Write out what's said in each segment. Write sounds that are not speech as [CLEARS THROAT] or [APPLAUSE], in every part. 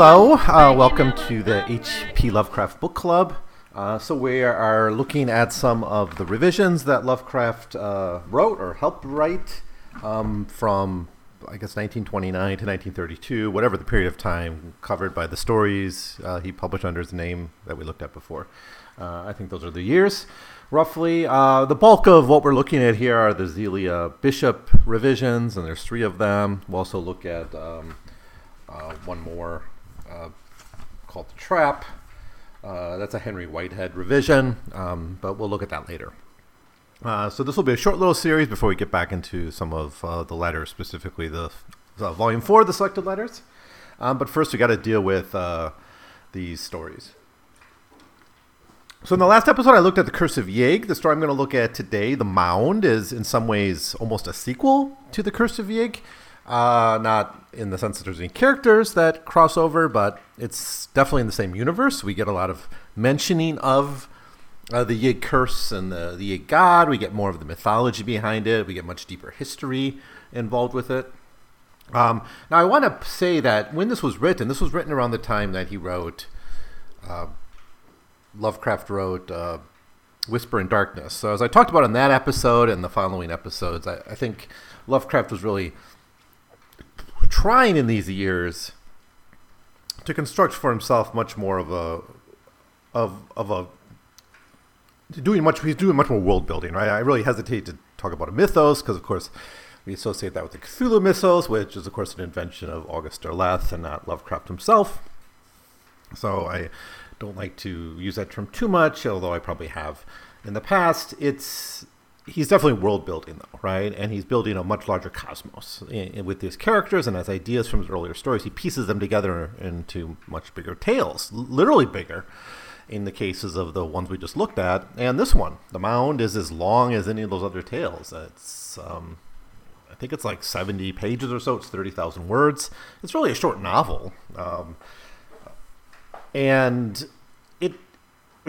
Hello, uh, welcome to the H.P. Lovecraft Book Club. Uh, so we are looking at some of the revisions that Lovecraft uh, wrote or helped write um, from, I guess, 1929 to 1932, whatever the period of time covered by the stories uh, he published under his name that we looked at before. Uh, I think those are the years, roughly. Uh, the bulk of what we're looking at here are the Zelia Bishop revisions, and there's three of them. We'll also look at um, one more uh, called The Trap. Uh, that's a Henry Whitehead revision, um, but we'll look at that later. Uh, so this will be a short little series before we get back into some of uh, the letters, specifically the, volume four, the selected letters. Um, but first, we got to deal with uh, these stories. So in the last episode, I looked at the Curse of Yig. The story I'm going to look at today, The Mound, is in some ways almost a sequel to the Curse of Yig. Uh, not in the sense that there's any characters that cross over, but it's definitely in the same universe. We get a lot of mentioning of uh, the Yig curse and the, the Yig god. We get more of the mythology behind it. We get much deeper history involved with it. Um, now, I want to say that when this was written, this was written around the time that he wrote, uh, Lovecraft wrote uh, Whisper in Darkness. So, as I talked about in that episode and the following episodes, I, I think Lovecraft was really trying in these years to construct for himself much more of a of of a doing much he's doing much more world building right? I really hesitate to talk about a mythos because of course we associate that with the cthulhu mythos which is of course an invention of august derleth and not lovecraft himself. So i don't like to use that term too much although i probably have in the past. It's he's definitely world building though right? And he's building a much larger cosmos in, in, with these characters and as ideas from his earlier stories. He pieces them together into much bigger tales literally bigger in the cases of the ones we just looked at. And this one the mound is as long as any of those other tales. It's um, i think it's like 70 pages or so. It's 30000 words. It's really a short novel um, and it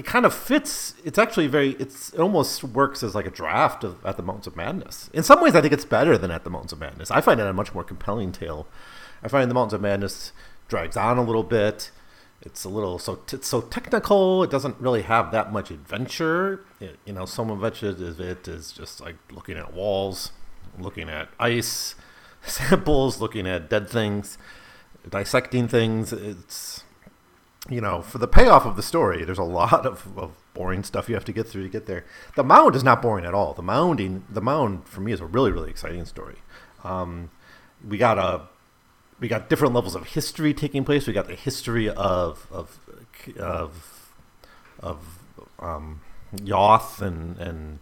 kind of fits. It's actually very. It's it almost works as like a draft of At the Mountains of Madness. In some ways, I think it's better than At the Mountains of Madness. I find it a much more compelling tale. I find the Mountains of Madness drags on a little bit. It's a little so it's so technical. It doesn't really have that much adventure. It, you know, some of it is just like looking at walls, looking at ice [LAUGHS] samples, looking at dead things, dissecting things. It's you know, for the payoff of the story, there's a lot of, of boring stuff you have to get through to get there. The mound is not boring at all. The mounding, the mound for me is a really, really exciting story. Um, we got a, we got different levels of history taking place. We got the history of of of of um, Yoth and and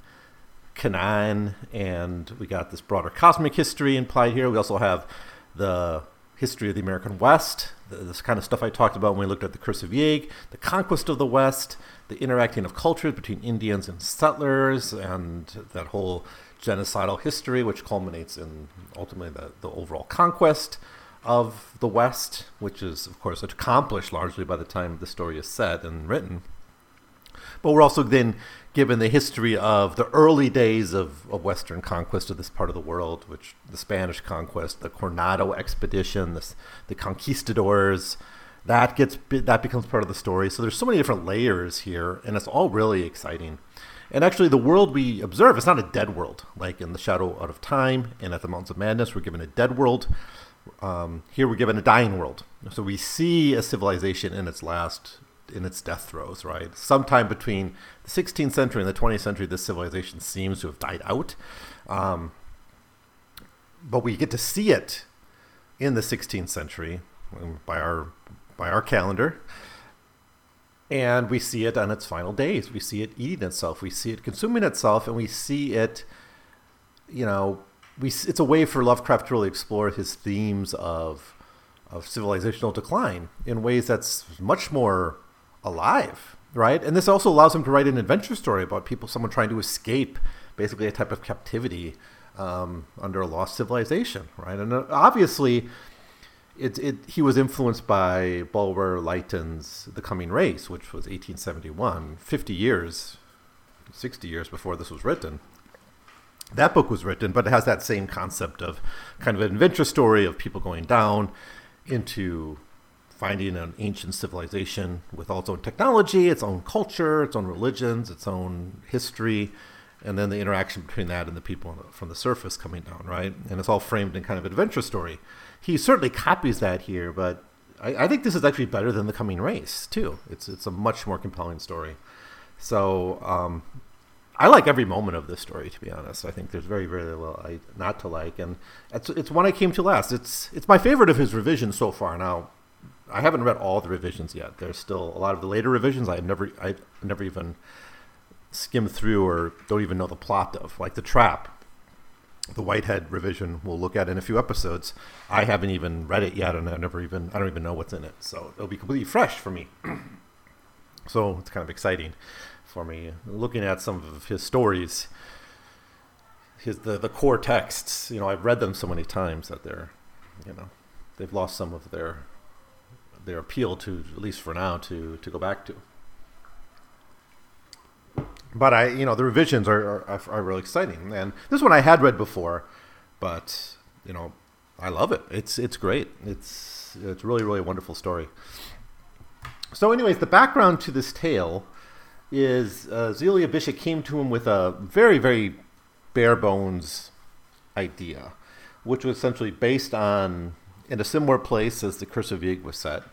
K'n-yan, and we got this broader cosmic history implied here. We also have the history of the American West, this kind of stuff I talked about when we looked at the Curse of Yig, the conquest of the West, the interacting of cultures between Indians and settlers, and that whole genocidal history, which culminates in ultimately the, the overall conquest of the West, which is, of course, accomplished largely by the time the story is set and written. But we're also then given the history of the early days of, of Western conquest of this part of the world, which the Spanish conquest, the Coronado expedition, this, the conquistadors, that gets that becomes part of the story. So there's so many different layers here, and it's all really exciting. And actually, the world we observe is not a dead world, like in the Shadow Out of Time and at the Mountains of Madness. We're given a dead world. Um, here, we're given a dying world. So we see a civilization in its last in its death throes, right? Sometime between the 16th century and the 20th century, this civilization seems to have died out. Um, but we get to see it in the 16th century um, by our by our calendar, and we see it on its final days. We see it eating itself. We see it consuming itself, and we see it. You know, we it's a way for Lovecraft to really explore his themes of of civilizational decline in ways that's much more alive, right? And this also allows him to write an adventure story about people, someone trying to escape basically a type of captivity um, under a lost civilization, right? And uh, obviously, it, it, he was influenced by Bulwer Lytton's The Coming Race, which was 1871, 50 years, 60 years before this was written. That book was written, but it has that same concept of kind of an adventure story of people going down into finding an ancient civilization with all its own technology, its own culture, its own religions, its own history, and then the interaction between that and the people from the surface coming down, right? And it's all framed in kind of adventure story. He certainly copies that here, but I, I think this is actually better than The Coming Race, too. It's, it's a much more compelling story. So um, I like every moment of this story, to be honest. I think there's very, very little I, not to like, and it's it's one I came to last. It's it's my favorite of his revisions so far. Now, I haven't read all the revisions yet. There's still a lot of the later revisions I never I never even skimmed through or don't even know the plot of, like the Trap. The Whitehead revision we'll look at in a few episodes. I haven't even read it yet, and I never even I don't even know what's in it, so it'll be completely fresh for me. [CLEARS THROAT] so it's kind of exciting for me. Looking at some of his stories, his the, the core texts, you know, I've read them so many times that they're, you know, they've lost some of their their appeal to at least for now to to go back to. But I, you know, the revisions are, are are really exciting, and this one I had read before, but you know, I love it. It's it's great. It's it's really really a wonderful story. So, anyways, the background to this tale is uh, Zelia Bishop came to him with a very, very bare bones idea, which was essentially based on in a similar place as the Curse of Yig was set.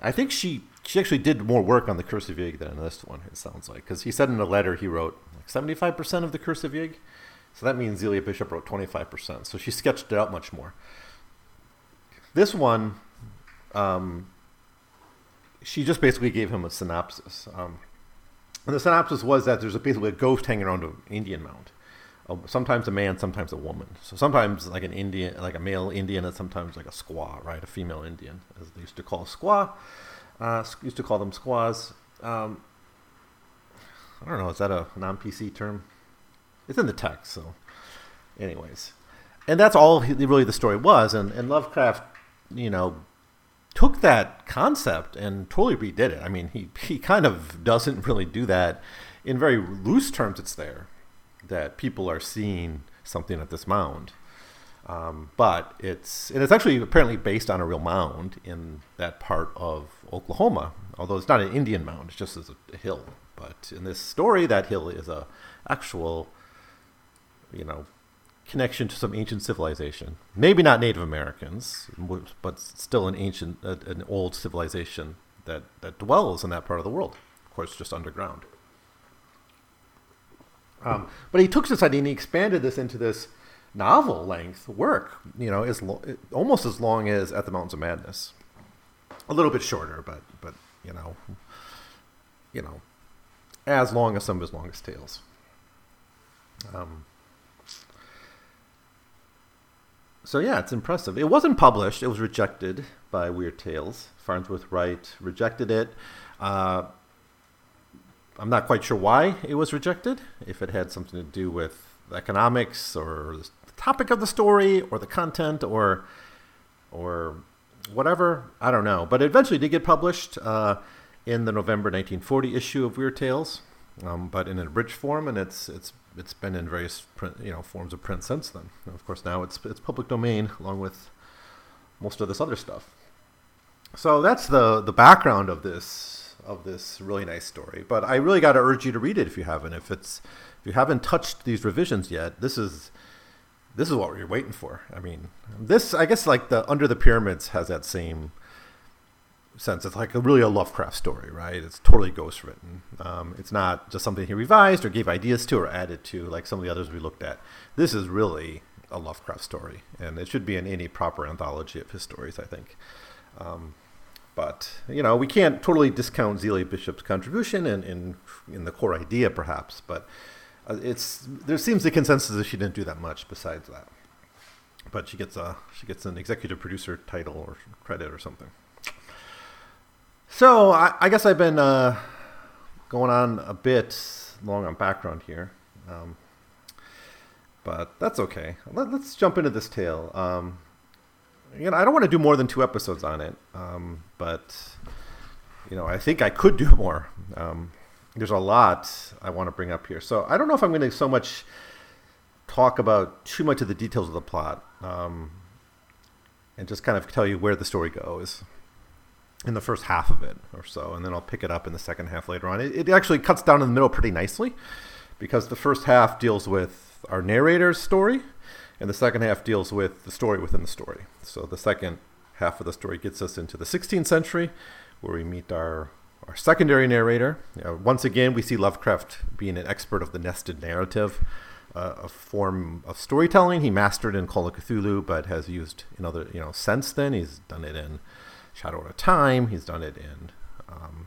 I think she she actually did more work on the Curse of Yig than this one. It sounds like because he said in a letter he wrote like seventy five percent of the Curse of Yig, so that means Zelia Bishop wrote twenty five percent. So she sketched it out much more. This one, um, she just basically gave him a synopsis. Um, and the synopsis was that there's a, basically a ghost hanging around an Indian mound. Sometimes a man, sometimes a woman. So sometimes like an Indian, like a male Indian, and sometimes like a squaw, right? A female Indian, as they used to call squaw. Uh, used to call them squaws. Um, I don't know. Is that a non-PC term? It's in the text, so. Anyways, and that's all really the story was. And, and Lovecraft, you know, took that concept and totally redid it. I mean, he, he kind of doesn't really do that. In very loose terms, it's there that people are seeing something at this mound. Um, but it's and it's actually apparently based on a real mound in that part of Oklahoma, although it's not an Indian mound; it's just as a, hill. But in this story, that hill is a actual, you know, connection to some ancient civilization. Maybe not Native Americans, but still an ancient, an old civilization that, that dwells in that part of the world. Of course, just underground. Um, but he took this idea and he expanded this into this novel length work. You know, as lo- almost as long as At the Mountains of Madness. A little bit shorter, but but you know, you know, as long as some of his longest tales. Um, so yeah, it's impressive. It wasn't published; it was rejected by Weird Tales. Farnsworth Wright rejected it. Uh, I'm not quite sure why it was rejected. If it had something to do with economics or the topic of the story or the content or or whatever, I don't know. But it eventually did get published uh, in the November 1940 issue of Weird Tales, um, but in an abridged form, and it's it's it's been in various print, you know forms of print since then. And of course, now it's it's public domain along with most of this other stuff. So that's the the background of this of this really nice story. But I really got to urge you to read it if you haven't. If it's if you haven't touched these revisions yet, this is this is what we're waiting for. I mean, this I guess like the Under the Pyramids has that same sense. It's like a, really a Lovecraft story, right? It's totally ghost written. Um, it's not just something he revised or gave ideas to or added to, like some of the others we looked at. This is really a Lovecraft story, and it should be in any proper anthology of his stories, I think. Um, but you know, we can't totally discount Zelia Bishop's contribution in, in in the core idea, perhaps. But uh, it's there seems the consensus that she didn't do that much besides that. But she gets a she gets an executive producer title or credit or something. So I, I guess I've been uh, going on a bit long on background here, um, but that's okay. Let, us jump into this tale. Um, you know, I don't want to do more than two episodes on it, um, but you know, I think I could do [LAUGHS] more. Um, there's a lot I want to bring up here, so I don't know if I'm going to so much talk about too much of the details of the plot, um, and just kind of tell you where the story goes. in the first half of it or so, and then I'll pick it up in the second half later on. It, it actually cuts down in the middle pretty nicely because the first half deals with our narrator's story, and the second half deals with the story within the story. So the second half of the story gets us into the 16th century, where we meet our our secondary narrator. Know, once again, we see Lovecraft being an expert of the nested narrative, uh, a form of storytelling he mastered in Call of Cthulhu, but has used in other, you know, since then. He's done it in Shadow of Time. He's done it in um,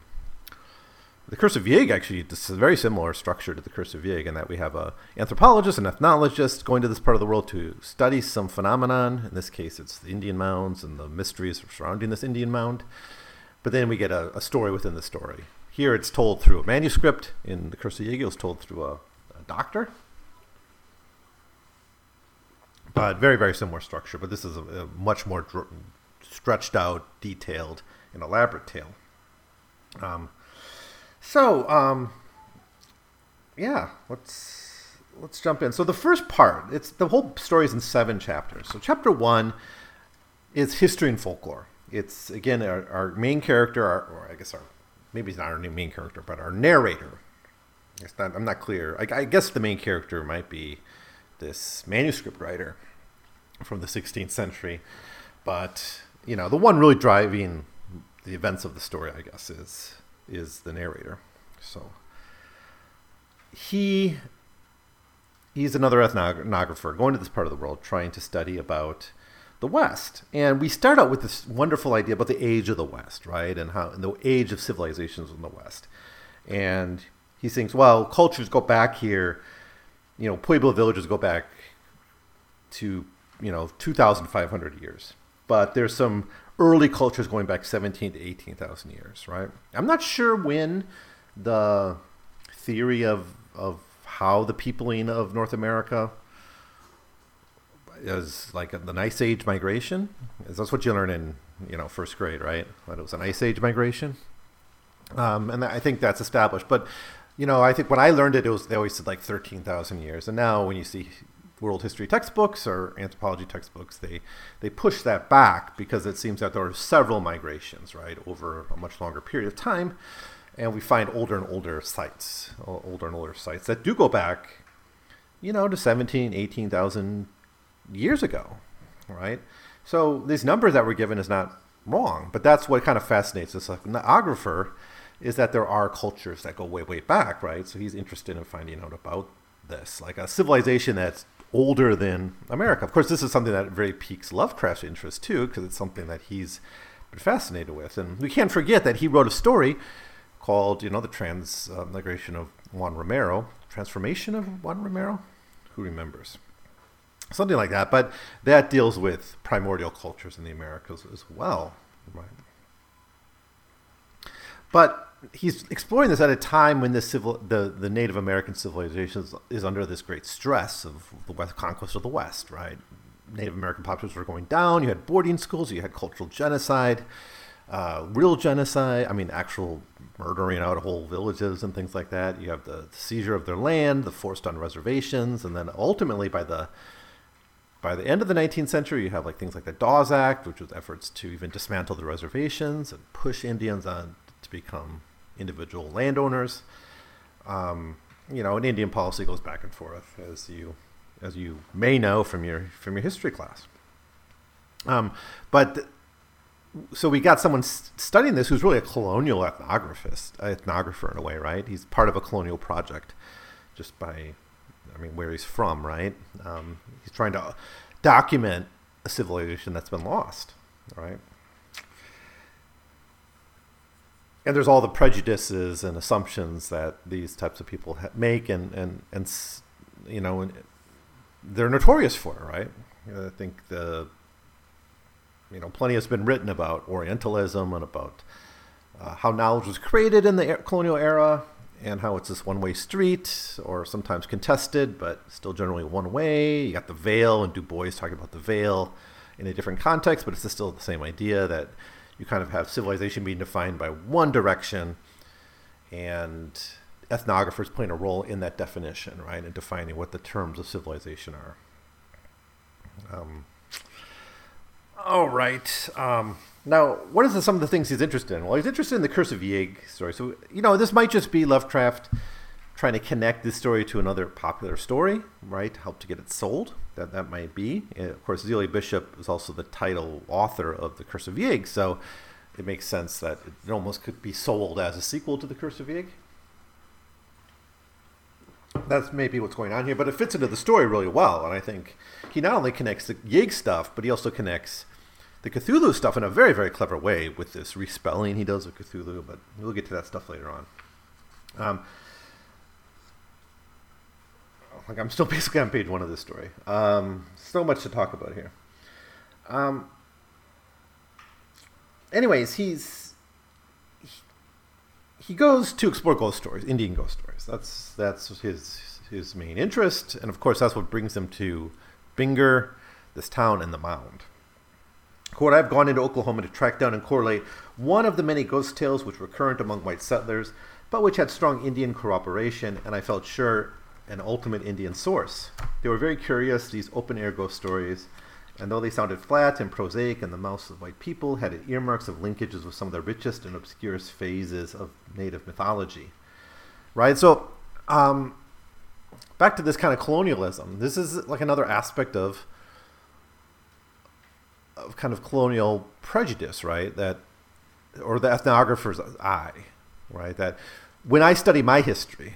the Curse of Yig. Actually, this is a very similar structure to the Curse of Yig in that we have a anthropologist and ethnologist going to this part of the world to study some phenomenon. In this case, it's the Indian mounds and the mysteries surrounding this Indian mound. But then we get a, a story within the story. Here, it's told through a manuscript. In the Curse of Yig, it's told through a, a doctor but very very similar structure. But this is a, a much more dr- stretched out, detailed, and elaborate tale. Um, so um, yeah, let's let's jump in. So the first part, it's the whole story is in seven chapters. So chapter one is history and folklore. It's again our, our main character, our, or I guess our maybe it's not our main character, but our narrator. It's not, I'm not clear. I, I guess the main character might be this manuscript writer from the 16th century, but you know the one really driving the events of the story, I guess, is is the narrator. So he he's another ethnographer going to this part of the world trying to study about the West. And we start out with this wonderful idea about the age of the West, right? And how and the age of civilizations in the West. And he thinks, well, cultures go back here, you know, Pueblo villages go back to, you know, 2,500 years but there's some early cultures going back 17 to 18,000 years, right? I'm not sure when the theory of of how the peopling of North America is like the ice age migration. Is that's what you learn in you know first grade, right? That it was an ice age migration, um, and I think that's established. But you know, I think when I learned it, it was they always said like thirteen thousand years, and now when you see world history textbooks or anthropology textbooks, they they push that back because it seems that there are several migrations, right, over a much longer period of time, and we find older and older sites, older and older sites that do go back, you know, to 17, 18,000 years ago, right? So these numbers that we're given is not wrong, but that's what kind of fascinates an ethnographer is that there are cultures that go way, way back, right? So he's interested in finding out about this, like a civilization that's older than America. Of course, this is something that very piques Lovecraft's interest too, because it's something that he's been fascinated with. And we can't forget that he wrote a story called, you know, the transmigration uh, of Juan Romero, transformation of Juan Romero. Who remembers? Something like that. But that deals with primordial cultures in the Americas as well. Right. But he's exploring this at a time when the civil the, the Native American civilization is, is under this great stress of the West conquest of the West, right? Native American populations were going down. You had boarding schools. You had cultural genocide, uh, real genocide. I mean, actual murdering out whole villages and things like that. You have the, the seizure of their land, the forced on reservations, and then ultimately by the by the end of the 19th century, you have like things like the Dawes Act, which was efforts to even dismantle the reservations and push Indians on to become individual landowners. Um, you know, an Indian policy goes back and forth, as you as you may know from your from your history class. Um, but so we got someone studying this who's really a colonial ethnographist, ethnographer in a way, right? He's part of a colonial project, just by, I mean, where he's from, right? Um, he's trying to document a civilization that's been lost, right? And there's all the prejudices and assumptions that these types of people make, and and and you know, they're notorious for, right? I think the you know, plenty has been written about Orientalism and about uh, how knowledge was created in the colonial era and how it's this one-way street or sometimes contested, but still generally one way. You got the veil and Du Bois talking about the veil in a different context, but it's still the same idea that you kind of have civilization being defined by one direction and ethnographers playing a role in that definition, right, and defining what the terms of civilization are. Um, all right. Um, Now, what are some of the things he's interested in? Well, he's interested in the Curse of Yig story. So, you know, this might just be Lovecraft trying to connect this story to another popular story, right? To help to get it sold. That that might be. And of course, Zelia Bishop is also the title author of the Curse of Yig, so it makes sense that it almost could be sold as a sequel to the Curse of Yig. That's maybe what's going on here, but it fits into the story really well, and I think he not only connects the Yig stuff, but he also connects the Cthulhu stuff in a very, very clever way with this respelling he does of Cthulhu, but we'll get to that stuff later on. Um, like I'm still [LAUGHS] basically on page one of this story. Um, so much to talk about here. Um, anyways, he's he, he goes to explore ghost stories, Indian ghost stories. That's that's his his main interest, and of course that's what brings him to Binger, this town, and the Mound. Quote, I've gone into Oklahoma to track down and correlate one of the many ghost tales which were current among white settlers, but which had strong Indian corroboration, and I felt sure an ultimate Indian source. They were very curious, these open air ghost stories, and though they sounded flat and prosaic in the mouths of white people, had earmarks of linkages with some of the richest and obscurest phases of native mythology. Right? So, um, back to this kind of colonialism. This is like another aspect of of kind of colonial prejudice, right? That or the ethnographer's eye, right? That when I study my history,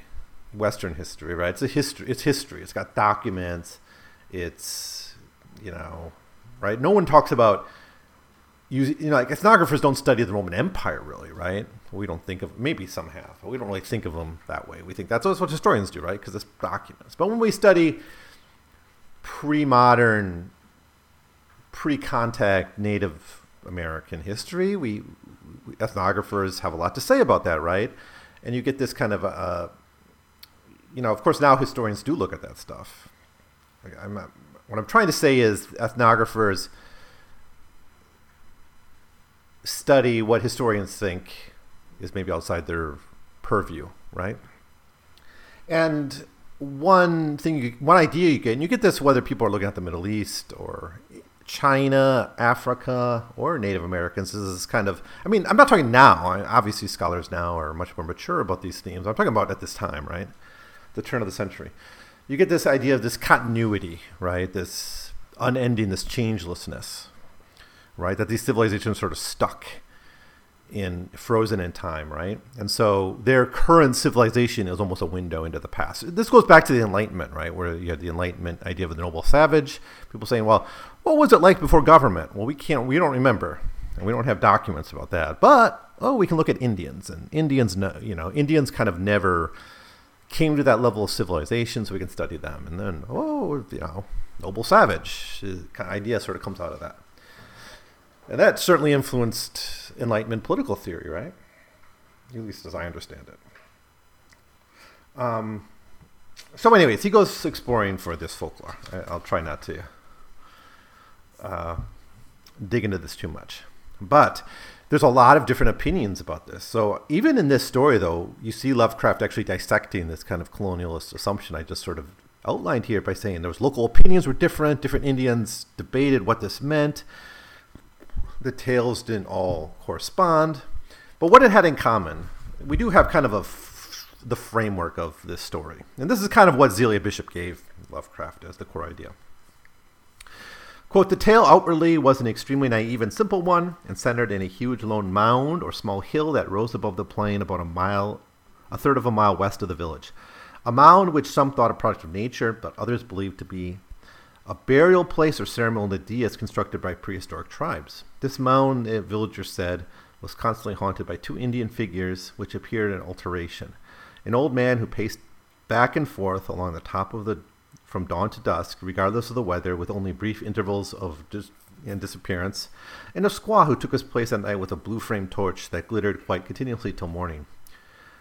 Western history, right? It's a history. It's history. It's got documents. It's you know, right? No one talks about you. You know, like ethnographers don't study the Roman Empire, really, right? We don't think of maybe some have, but we don't really think of them that way. We think that's what historians do, right? Because it's documents. But when we study pre-modern, pre-contact Native American history, we ethnographers have a lot to say about that, right? And you get this kind of a, you know, of course, now historians do look at that stuff. I'm not, what I'm trying to say is ethnographers study what historians think is maybe outside their purview, right? And one thing, you, one idea you get, and you get this whether people are looking at the Middle East or China, Africa, or Native Americans is this kind of. I mean, I'm not talking now. Obviously, scholars now are much more mature about these themes. I'm talking about at this time, right? The turn of the century. You get this idea of this continuity, right? This unending, this changelessness, right? That these civilizations sort of stuck in frozen in time, right? And so their current civilization is almost a window into the past. This goes back to the Enlightenment, right? Where you had the Enlightenment idea of the noble savage. People saying, "Well, what was it like before government?" Well, we can't, we don't remember, and we don't have documents about that. But oh, we can look at Indians, and Indians, know, you know, Indians kind of never came to that level of civilization so we can study them. And then, oh, you know, noble savage of idea sort of comes out of that. And that certainly influenced Enlightenment political theory, right? At least as I understand it. Um, so, anyways, he goes exploring for this folklore. I, will try not to uh, dig into this too much. But there's a lot of different opinions about this. So even in this story, though, you see Lovecraft actually dissecting this kind of colonialist assumption I just sort of outlined here by saying was local opinions were different. Different Indians debated what this meant. The tales didn't all correspond, but what it had in common, we do have kind of a f- the framework of this story, and this is kind of what Zelia Bishop gave Lovecraft as the core idea. Quote, the tale outwardly was an extremely naive and simple one, and centered in a huge lone mound or small hill that rose above the plain about a mile, a third of a mile west of the village. A mound which some thought a product of nature, but others believed to be a burial place or ceremonial deities constructed by prehistoric tribes. This mound, the villagers said, was constantly haunted by two Indian figures which appeared in alteration. An old man who paced back and forth along the top of the from dawn to dusk, regardless of the weather, with only brief intervals of dis- and disappearance, and a squaw who took his place at night with a blue framed torch that glittered quite continuously till morning.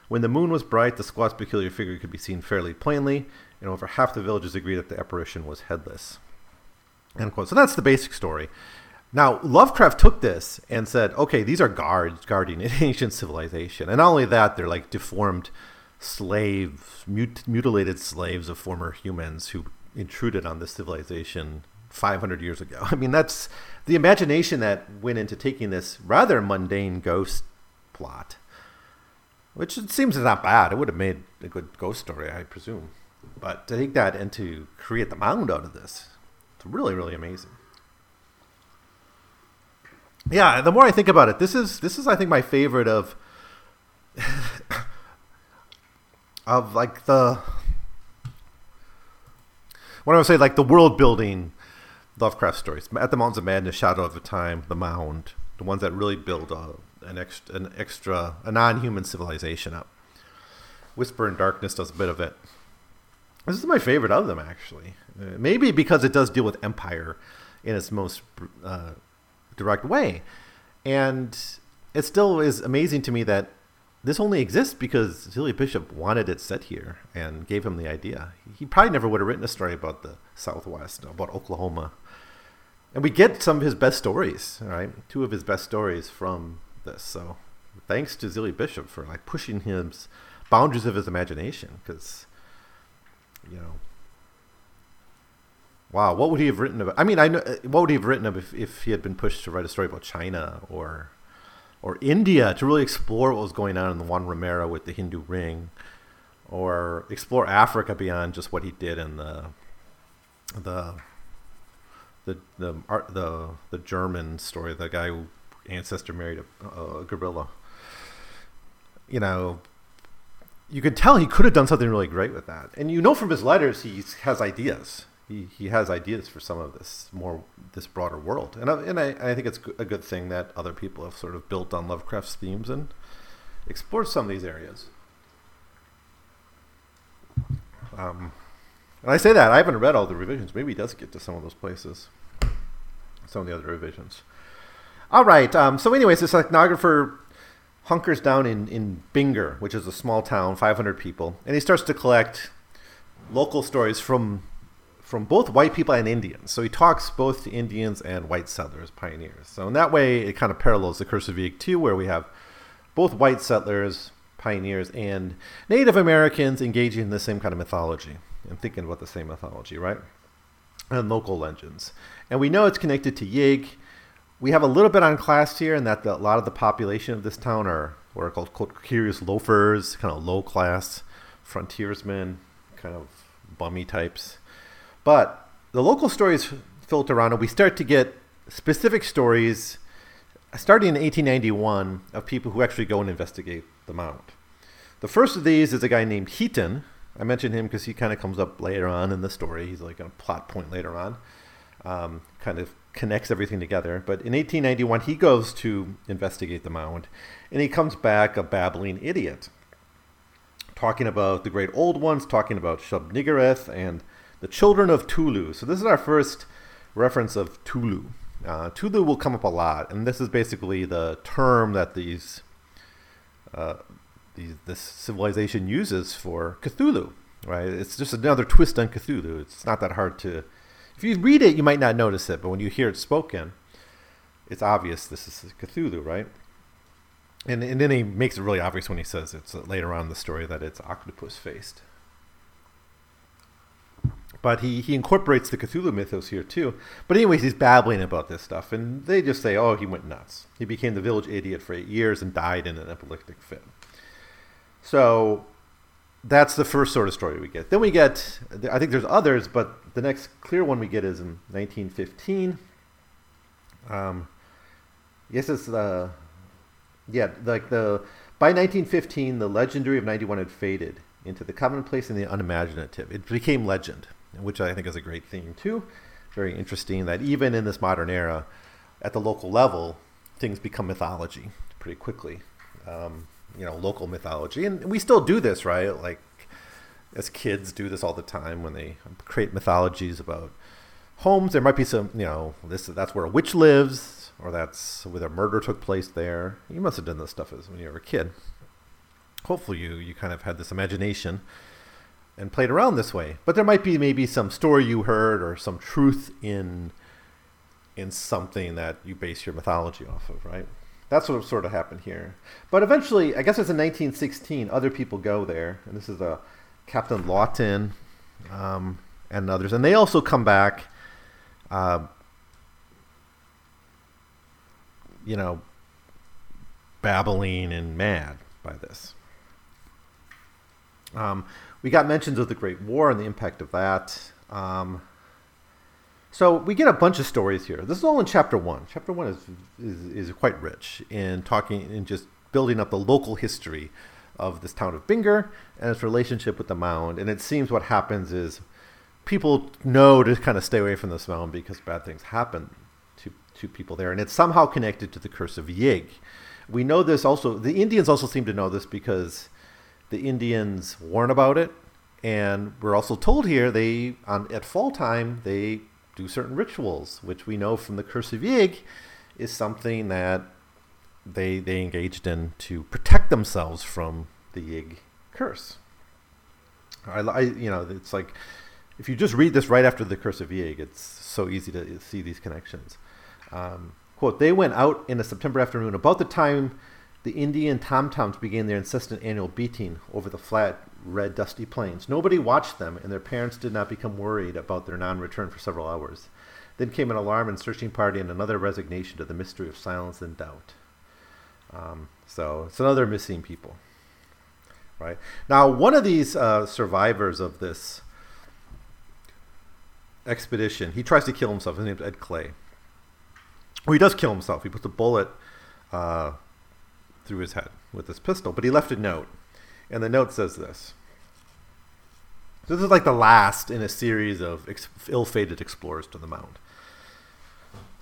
When the moon was bright, the squaw's peculiar figure could be seen fairly plainly, and over half the villagers agreed that the apparition was headless. End quote. So that's the basic story. Now, Lovecraft took this and said, okay, these are guards guarding an [LAUGHS] ancient civilization. And not only that, they're like deformed slaves, mut- mutilated slaves of former humans who intruded on this civilization 500 years ago. [LAUGHS] I mean, that's the imagination that went into taking this rather mundane ghost plot, which it seems is not bad. It would have made a good ghost story, I presume. But to take that and to create the mound out of this, it's really, really amazing. Yeah, the more I think about it, this is this is I think my favorite of of like the what I would say like the world building Lovecraft stories. At the Mountains of Madness, Shadow of the Time, The Mound, the ones that really build a, an extra, an extra, a non-human civilization up. Whisper in Darkness does a bit of it. This is my favorite of them, actually. Uh, maybe because it does deal with empire in its most uh, direct way, and it still is amazing to me that this only exists because Zelia Bishop wanted it set here and gave him the idea. He probably never would have written a story about the Southwest, about Oklahoma. And we get some of his best stories, right? Two of his best stories from this. So thanks to Zelia Bishop for like pushing his boundaries of his imagination because, you know, wow, what would he have written about? I mean, I know what would he have written if, if he had been pushed to write a story about China or or India to really explore what was going on in the Juan Romero with the Hindu ring, or explore Africa beyond just what he did in the the the the art, the the Jermyn story, the guy who ancestor married a, a gorilla. You know, you could tell he could have done something really great with that, and you know from his letters he has ideas he, he has ideas for some of this more this broader world, and I, and I, I think it's a good thing that other people have sort of built on Lovecraft's themes and explored some of these areas. Um, and I say that I haven't read all the revisions. Maybe he does get to some of those places, some of the other revisions. All right. Um, so, anyways, this ethnographer hunkers down in in Binger, which is a small town, 500 people, and he starts to collect local stories from from both white people and Indians. So he talks both to Indians and white settlers, pioneers. So in that way, it kind of parallels the Curse of Yig too, where we have both white settlers, pioneers, and Native Americans engaging in the same kind of mythology and thinking about the same mythology, right? And local legends. And we know it's connected to Yig. We have a little bit on class here, in that the, a lot of the population of this town are what are called, called curious loafers, kind of low class frontiersmen, kind of bummy types. But the local stories filter around, and we start to get specific stories starting in 1891 of people who actually go and investigate the mound. The first of these is a guy named Heaton. I mentioned him because he kind of comes up later on in the story. He's like a plot point later on, um, kind of connects everything together. But in 1891, he goes to investigate the mound, and he comes back a babbling idiot, talking about the great old ones, talking about Shub Niggurath and the Children of Tulu. So this is our first reference of Tulu. Uh, Tulu will come up a lot, and this is basically the term that these, uh, these this civilization uses for Cthulhu. Right? It's just another twist on Cthulhu. It's not that hard to. If you read it, you might not notice it, but when you hear it spoken, it's obvious this is Cthulhu, right? And, and then he makes it really obvious when he says it's later on in the story that it's octopus faced but he, he incorporates the Cthulhu mythos here too. But anyways, he's babbling about this stuff, and they just say, "Oh, he went nuts. He became the village idiot for eight years and died in an epileptic fit." So that's the first sort of story we get. Then we get, I think there's others, but the next clear one we get is in 1915. Um, yes, it's the, yeah, like the by 1915, the legendary of 91 had faded into the commonplace and the unimaginative. It became legend which I think is a great theme too. Very interesting that even in this modern era, at the local level, things become mythology pretty quickly. Um, you know, local mythology, and we still do this, right? Like as kids do this all the time when they create mythologies about homes. There might be some, you know, this that's where a witch lives, or that's where a murder took place there. You must have done this stuff as when you were a kid. Hopefully, you you kind of had this imagination and played around this way. But there might be maybe some story you heard or some truth in in something that you base your mythology off of, right? That's what sort of happened here. But eventually, I guess it's in 1916, other people go there, and this is a Captain Lawton um, and others, and they also come back uh, you know, babbling and mad by this. Um, we got mentions of the Great War and the impact of that. Um, so we get a bunch of stories here. This is all in chapter one. Chapter one is is, is quite rich in talking and just building up the local history of this town of Binger and its relationship with the mound. And it seems what happens is people know to kind of stay away from this mound because bad things happen to to people there, and it's somehow connected to the curse of Yig. We know this also. The Indians also seem to know this because the Indians warn about it, and we're also told here they on at fall time they do certain rituals, which we know from the Curse of Yig is something that they they engaged in to protect themselves from the Yig curse. I, I you know it's like if you just read this right after the Curse of Yig, it's so easy to see these connections. Um, quote: They went out in a September afternoon about the time the Indian tom toms began their insistent annual beating over the flat, red, dusty plains. Nobody watched them, and their parents did not become worried about their non return for several hours. Then came an alarm and searching party and another resignation to the mystery of silence and doubt. Um, so it's another missing people. Right now, one of these uh, survivors of this expedition, he tries to kill himself. His name's Ed Clay. Well, he does kill himself. He puts a bullet uh, through his head with this pistol, but he left a note. And the note says this. This is like the last in a series of ex- ill-fated explorers to the mound.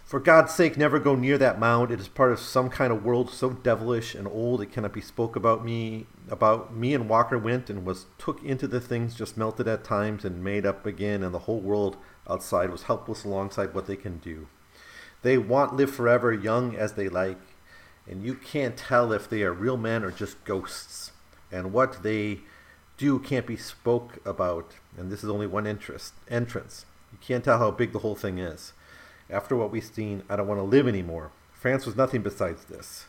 For God's sake, never go near that mound. It is part of some kind of world so devilish and old it cannot be spoke about me. About me and Walker went and was took into the things just melted at times and made up again, and the whole world outside was helpless alongside what they can do. They want live forever, young as they like, and you can't tell if they are real men or just ghosts. And what they do can't be spoke about, and this is only one interest entrance. You can't tell how big the whole thing is. After what we've seen, I don't want to live anymore. France was nothing besides this.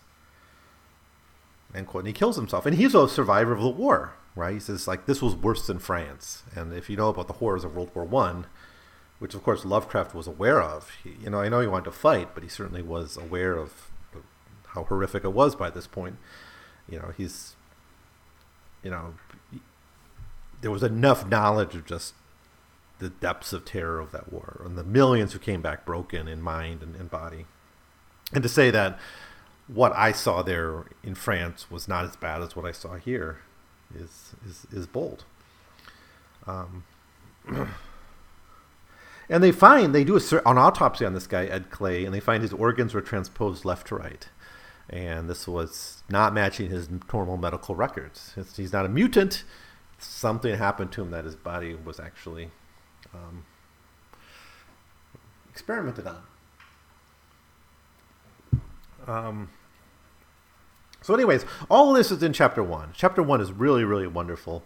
And quote. And he kills himself. And he's a survivor of the war, right? He says, like, this was worse than France. And if you know about the horrors of World War One, which of course Lovecraft was aware of. He, you know, I know he wanted to fight, but he certainly was aware of how horrific it was by this point. You know, he's, you know, there was enough knowledge of just the depths of terror of that war and the millions who came back broken in mind and, and body. And to say that what I saw there in France was not as bad as what I saw here is is, is bold. Um, [CLEARS THROAT] And they find they do a, an autopsy on this guy Ed Clay, and they find his organs were transposed left to right, and this was not matching his normal medical records. He's not a mutant. Something happened to him that his body was actually um, experimented on. Um, so, anyways, all this is in chapter one. Chapter one is really, really wonderful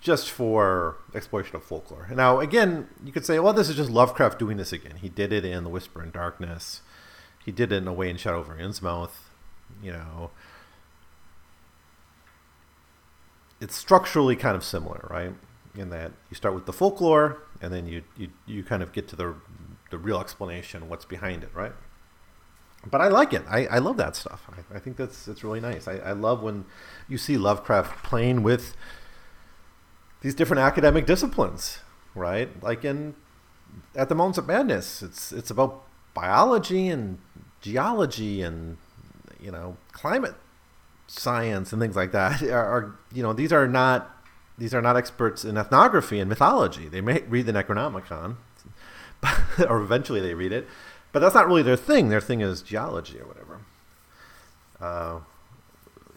just for exploration of folklore. Now, again, you could say, well, this is just Lovecraft doing this again. He did it in The Whisper in Darkness. He did it in a way in Shadow of over mouth. You know, it's structurally kind of similar, right? In that you start with the folklore, and then you you, you kind of get to the the real explanation, what's behind it, right? But I like it. I, I love that stuff. I, I think that's it's really nice. I, I love when you see Lovecraft playing with these different academic disciplines, right? Like in at the Mountains of Madness, it's it's about biology and geology and you know climate science and things like that. [LAUGHS] Are, are you know these are not these are not experts in ethnography and mythology. They may read the Necronomicon, [LAUGHS] or eventually they read it, but that's not really their thing. Their thing is geology or whatever. Uh,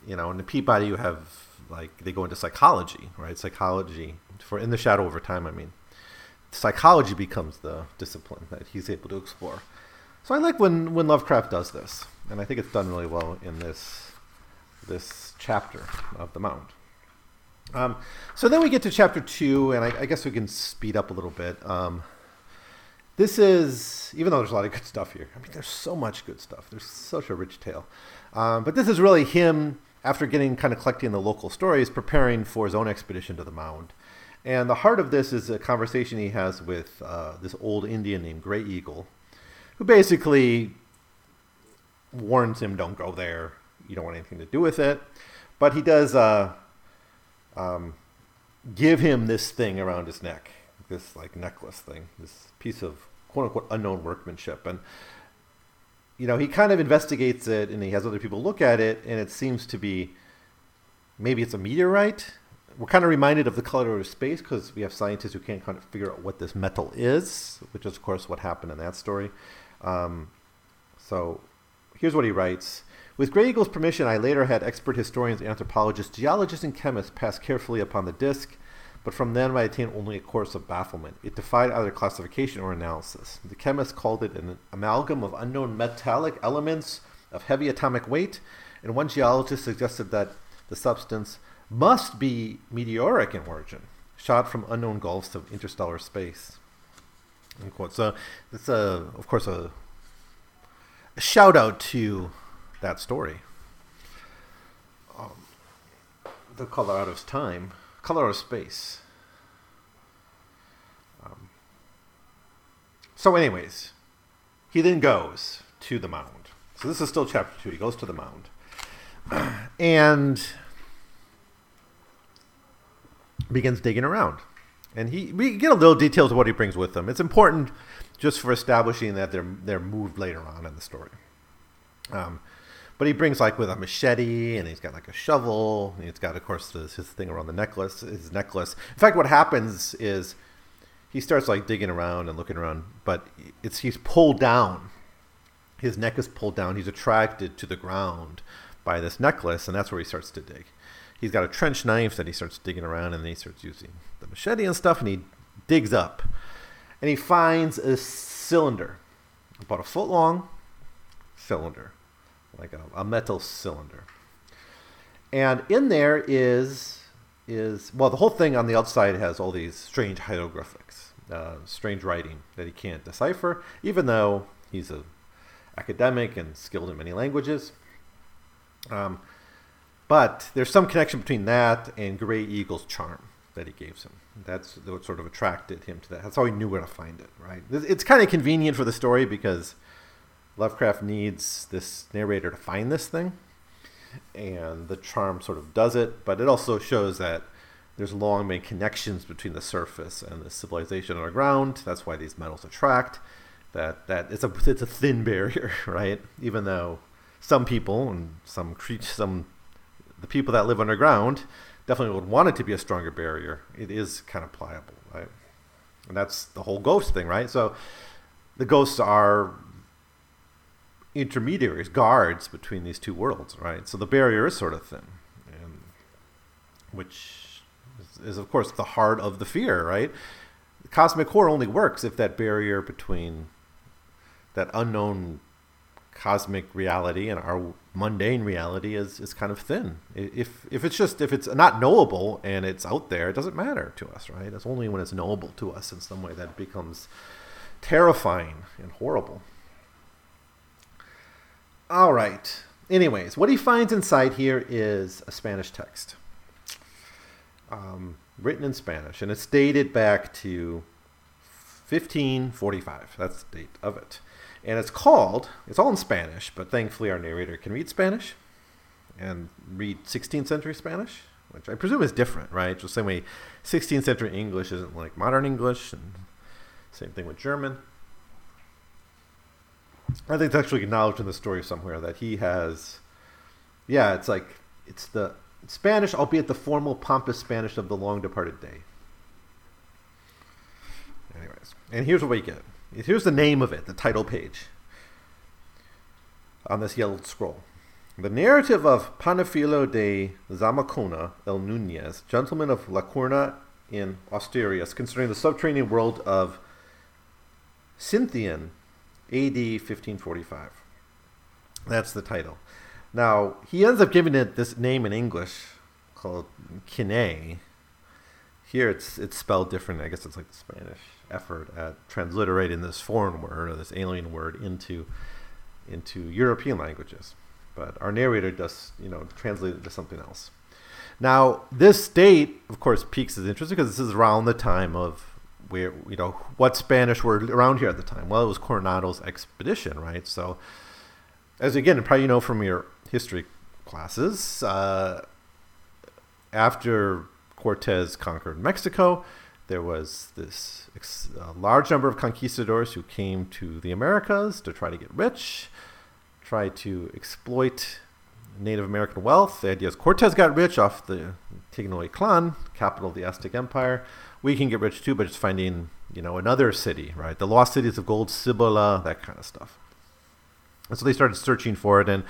you know, in the Peabody, you have like they go into psychology, right? Psychology for in the shadow over time. I mean, psychology becomes the discipline that he's able to explore. So I like when when Lovecraft does this, and I think it's done really well in this this chapter of the Mound. Um, so then we get to chapter two, and I, I guess we can speed up a little bit. Um, this is, even though there's a lot of good [LAUGHS] stuff here, I mean, there's so much good stuff. There's such a rich tale. Um, but this is really him after getting kind of collecting the local stories, preparing for his own expedition to the mound. And the heart of this is a conversation he has with uh, this old Indian named Grey Eagle, who basically warns him, "Don't go there. You don't want anything to do with it." But he does uh, um, give him this thing around his neck, this like necklace thing, this piece of quote unquote unknown workmanship, and you know he kind of investigates it, and he has other people look at it, and it seems to be maybe it's a meteorite we're kind of reminded of the color of space because we have scientists who can't kind of figure out what this metal is, which is, of course, what happened in that story. Um, so here's what he writes. With Grey Eagle's permission, I later had expert historians, anthropologists, geologists, and chemists pass carefully upon the disk, but from them I attained only a course of bafflement. It defied either classification or analysis. The chemists called it an amalgam of unknown metallic elements of heavy atomic weight, and one geologist suggested that the substance must be meteoric in origin, shot from unknown gulfs of interstellar space. Unquote. So it's a, of course, a, a shout out to that story. Um, the color out of time, color of space. Um, so, anyways, he then goes to the mound. So this is still chapter two. He goes to the mound, [CLEARS THROAT] and begins digging around. And he we get a little details of what he brings with him. It's important just for establishing that they're they're moved later on in the story. Um, but he brings like with a machete and he's got like a shovel. And he's got of course his thing around the necklace, his necklace. In fact, what happens is he starts like digging around and looking around, but it's he's pulled down. His neck is pulled down. He's attracted to the ground by this necklace, and that's where he starts to dig he's got a trench knife that he starts digging around and then he starts using the machete and stuff and he digs up. And he finds a cylinder. About a foot long cylinder. Like a, a metal cylinder. And in there is is well the whole thing on the outside has all these strange hieroglyphics uh, strange writing that he can't decipher even though he's a academic and skilled in many languages. Um, but there's some connection between that and Grey Eagle's charm that he gave him. That's what sort of attracted him to that. That's how he knew where to find it, right? It's kind of convenient for the story because Lovecraft needs this narrator to find this thing, and the charm sort of does it. But it also shows that there's long been connections between the surface and the civilization underground. That's why these metals attract. That that it's a it's a thin barrier, [LAUGHS] right? Even though some people and some cre- some the people that live underground definitely would want it to be a stronger barrier. It is kind of pliable, right? And that's the whole ghost thing, right? So the ghosts are intermediaries, guards between these two worlds, right? So the barrier is sort of thin, and, which is, of course, the heart of the fear, right? The cosmic horror only works if that barrier between that unknown cosmic reality and our mundane reality is, is kind of thin. If if it's just if it's not knowable and it's out there, it doesn't matter to us, right? It's only when it's knowable to us in some way that it becomes terrifying and horrible. All right. Anyways, what he finds inside here is a Spanish text, um, written in Spanish, and it's dated back to 1545. That's the date of it and it's called it's all in spanish but thankfully our narrator can read spanish and read 16th century spanish which i presume is different right? Just the same way 16th century english isn't like modern english and same thing with german. I think it's actually acknowledged in the story somewhere that he has yeah it's like it's the spanish albeit the formal pompous spanish of the long departed day. Anyways and here's what we get Here's the name of it, the title page on this yellow scroll. The narrative of Panfilo de Zamacona el Nunez, gentleman of Luarca in Asturias, concerning the subterranean world of Xinaián, AD 1545. That's the title. Now, he ends up giving it this name in English called K'n-yan. Here it's it's spelled different. I guess it's like the Spanish effort at transliterating this foreign word or this alien word into into European languages. But our narrator does, you know, translate it to something else. Now, this date, of course, piques his interest because this is around the time of where you know what Spanish were around here at the time. Well, it was Coronado's expedition, right? So, as again, probably you know from your history classes, uh, after Cortez conquered Mexico, there was this ex- large number of conquistadors who came to the Americas to try to get rich, try to exploit Native American wealth. The idea is Cortez got rich off the Tenochtitlan, capital of the Aztec Empire. We can get rich too, but just finding you know another city, right? The lost cities of gold, Cibola, that kind of stuff. And so they started searching for it, and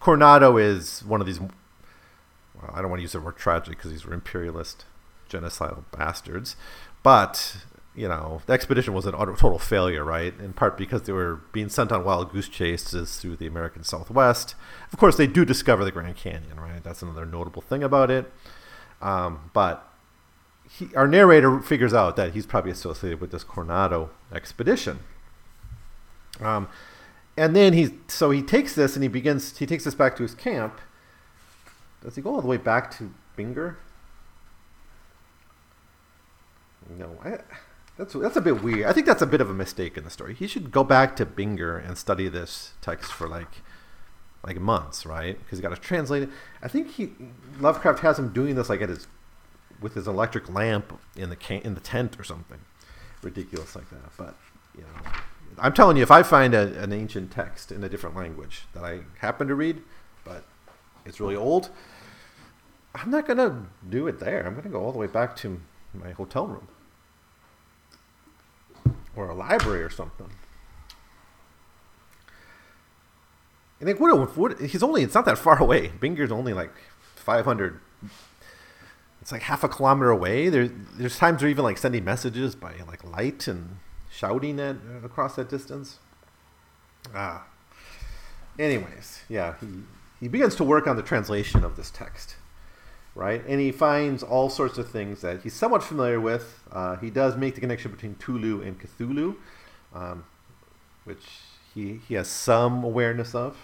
Coronado is one of these. Well, I don't want to use the word tragic because these were imperialist, genocidal bastards, but you know, the expedition was a total failure, right? In part because they were being sent on wild goose chases through the American Southwest. Of course, they do discover the Grand Canyon, right? That's another notable thing about it. Um, but he, our narrator figures out that he's probably associated with this Coronado expedition. Um, and then he, so he takes this and he begins, he takes this back to his camp. Does he go all the way back to Binger? No, I, that's that's a bit weird. I think that's a bit of a mistake in the story. He should go back to Binger and study this text for like like months, right? Because he got to translate it. I think he Lovecraft has him doing this like at his with his electric lamp in the can, in the tent or something ridiculous like that. But you know, I'm telling you, if I find a, an ancient text in a different language that I happen to read, but it's really old, I'm not gonna do it there. I'm gonna go all the way back to my hotel room or a library or something. And like, what, what, he's only, it's not that far away. Binger's only like 500, it's like half a kilometer away. There, there's times they're even like sending messages by like light and shouting at across that distance. Ah. Anyways, yeah, he, he begins to work on the translation of this text right? And he finds all sorts of things that he's somewhat familiar with. Uh, he does make the connection between Tulu and Cthulhu, um, which he, he has some awareness of,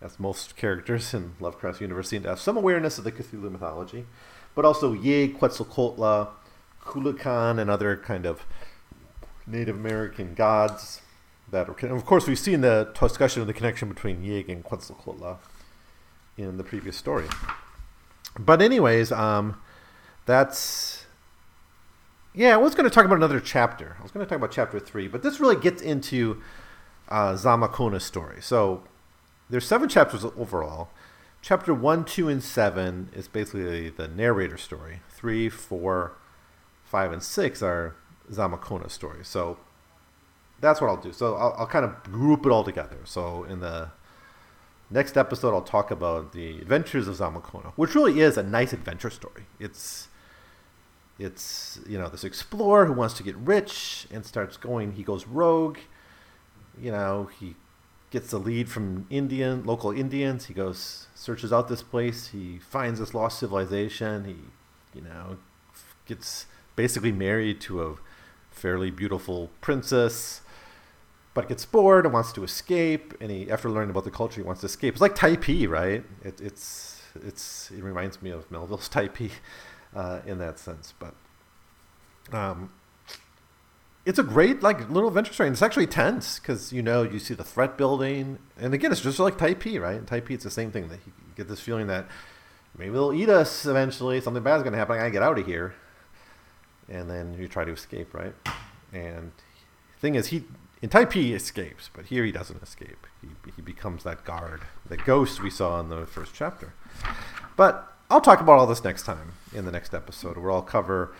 as most characters in Lovecraft's universe seem to have some awareness of the Cthulhu mythology, but also Yig, Quetzalcoatl, Kukulcan, and other kind of Native American gods. That are, of course, we've seen the discussion of the connection between Yig and Quetzalcoatl in the previous story but anyways, um, that's yeah. I was going to talk about another chapter. I was going to talk about chapter three, but this really gets into uh, story. So there's seven chapters overall. Chapter one, two, and seven is basically the narrator story. Three, four, five, and six are Zamacona's story. So that's what I'll do. So I'll, I'll kind of group it all together. So in the Next episode, I'll talk about the adventures of Zamacona, which really is a nice adventure story. It's it's you know this explorer who wants to get rich and starts going. He goes rogue. You know he gets the lead from Indian local Indians. He goes searches out this place. He finds this lost civilization. He you know gets basically married to a fairly beautiful princess but gets bored and wants to escape. And he, after learning about the culture, he wants to escape. It's like Typee, right? It, it's it's it reminds me of Melville's [LAUGHS] Typee uh, in that sense. But um, it's a great like little adventure story. And it's actually tense because you know you see the threat building, and again, it's just like Typee, right? In Typee, it's the same thing that you get this feeling that maybe they'll eat us eventually. Something bad's going to happen. I gotta get out of here. And then you try to escape, right? And thing is, he in Typee he escapes, but here he doesn't escape. He, he becomes that guard, the ghost we saw in the first chapter. But I'll talk about all this next time in the next episode, where I'll cover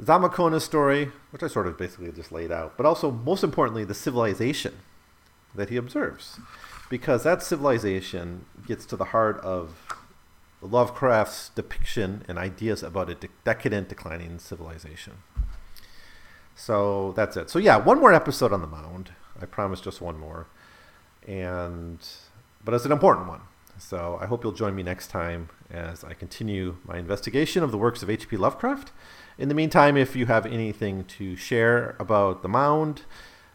Zamacona's story, which I sort of basically just laid out, but also, most importantly, the civilization that he observes. Because that civilization gets to the heart of Lovecraft's depiction and ideas about a de- decadent, declining civilization. So that's it. So yeah, one more episode on the mound. I promise just one more. And but it's an important one. So I hope you'll join me next time as I continue my investigation of the works of H.P. Lovecraft. In the meantime, if you have anything to share about the mound,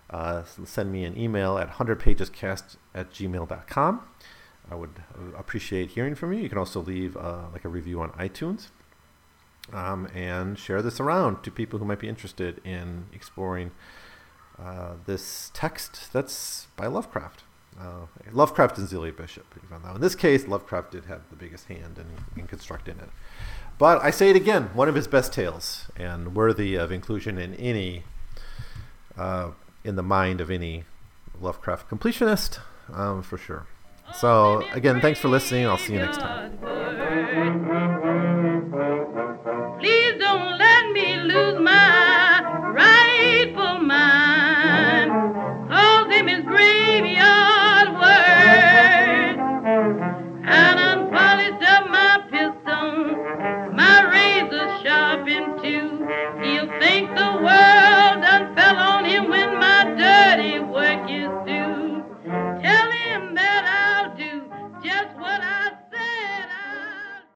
uh, send me an email at 100pagescast at gmail.com. I would appreciate hearing from you. You can also leave uh, like a review on iTunes um, and share this around to people who might be interested in exploring uh, this text that's by Lovecraft. Uh, Lovecraft and Zealia Bishop, even though in this case Lovecraft did have the biggest hand in, in constructing it. But I say it again, one of his best tales and worthy of inclusion in any, uh, in the mind of any Lovecraft completionist, um, for sure. So again, thanks for listening. I'll see you next time.